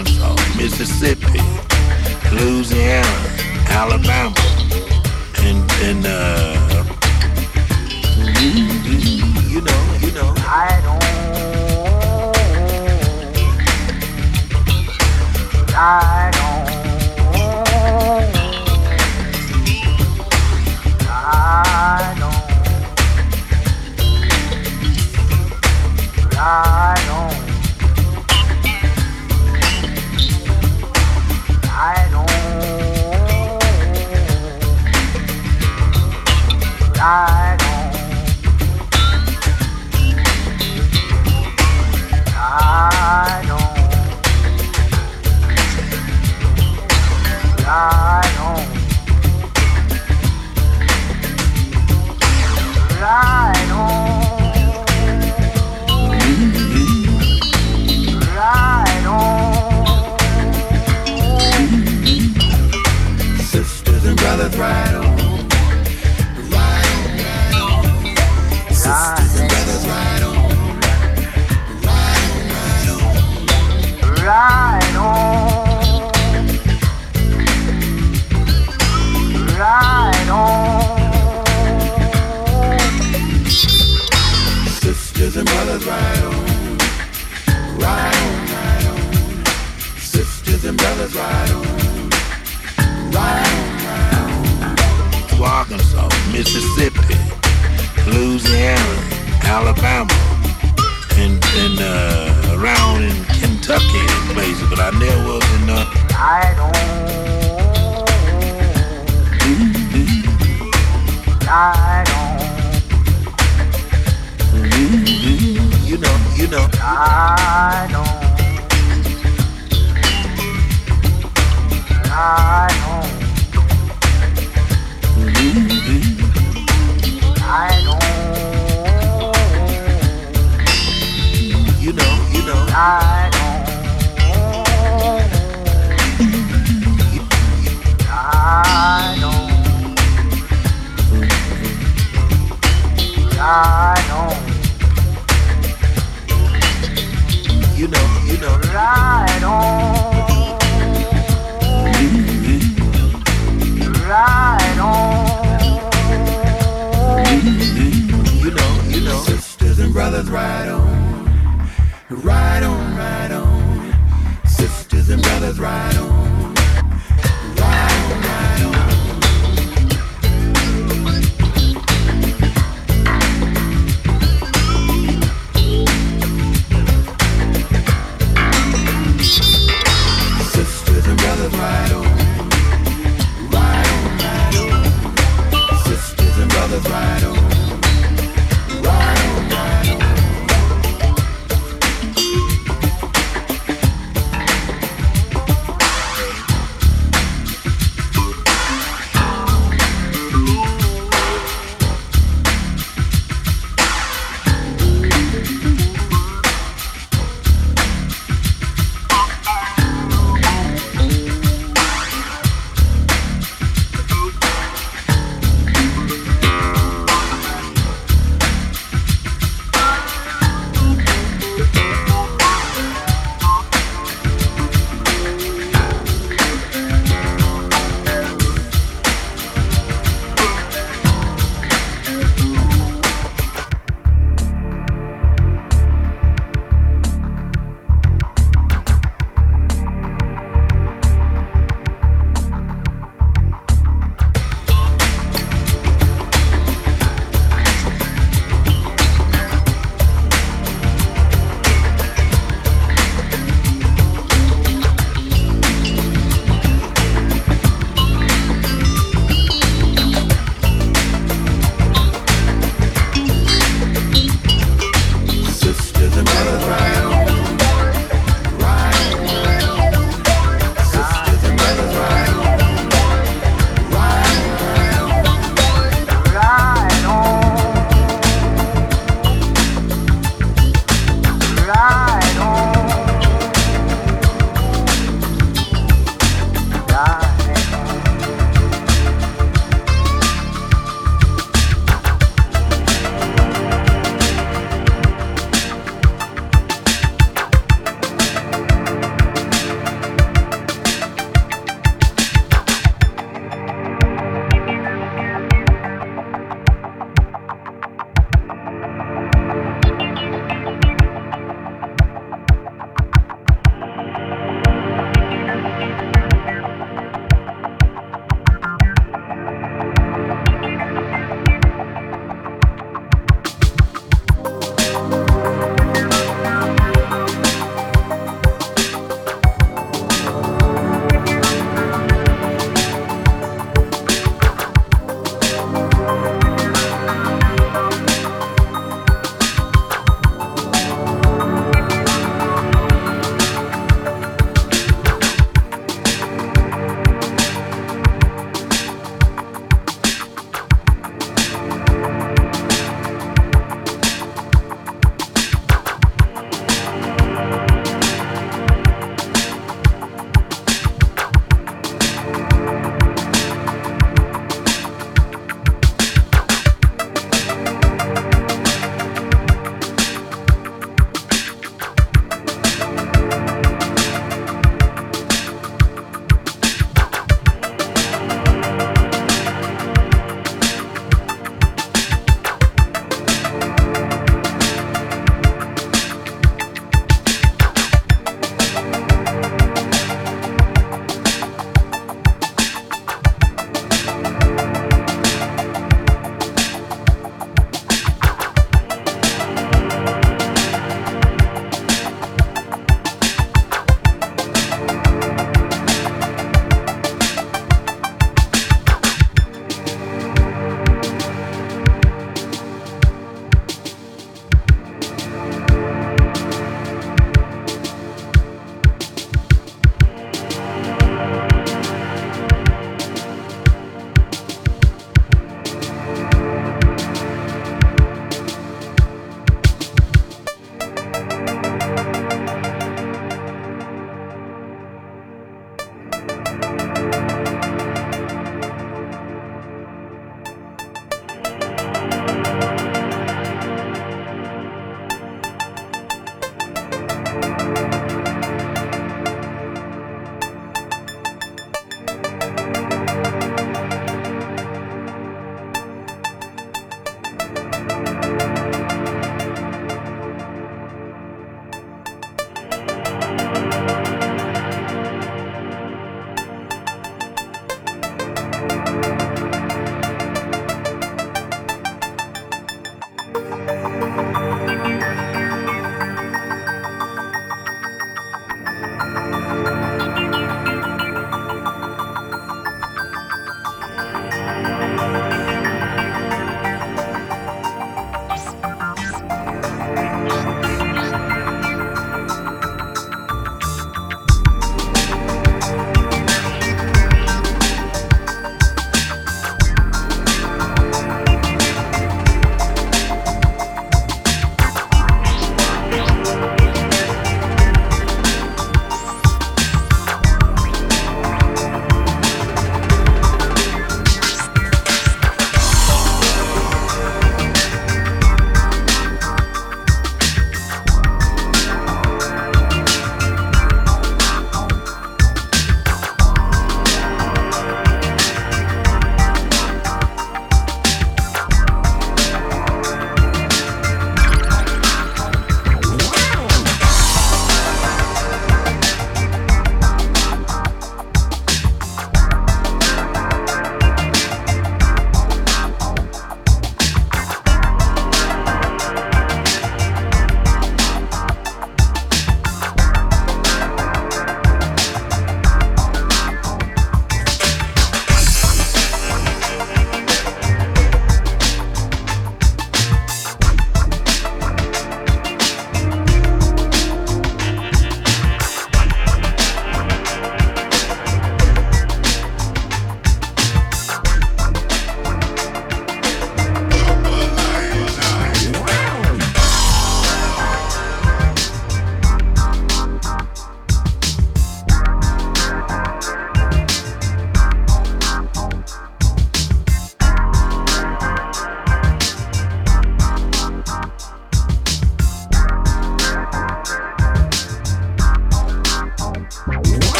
Arkansas, Mississippi, Louisiana, Alabama, and and uh, you know, you know. I don't. I Brothers, right on. Right on, on. To Arkansas, Mississippi, Louisiana, Alabama, and, and uh, around in Kentucky and places, but I never was in uh, I don't. I don't. you know, you know. I I home. Mm-hmm. You know, you know.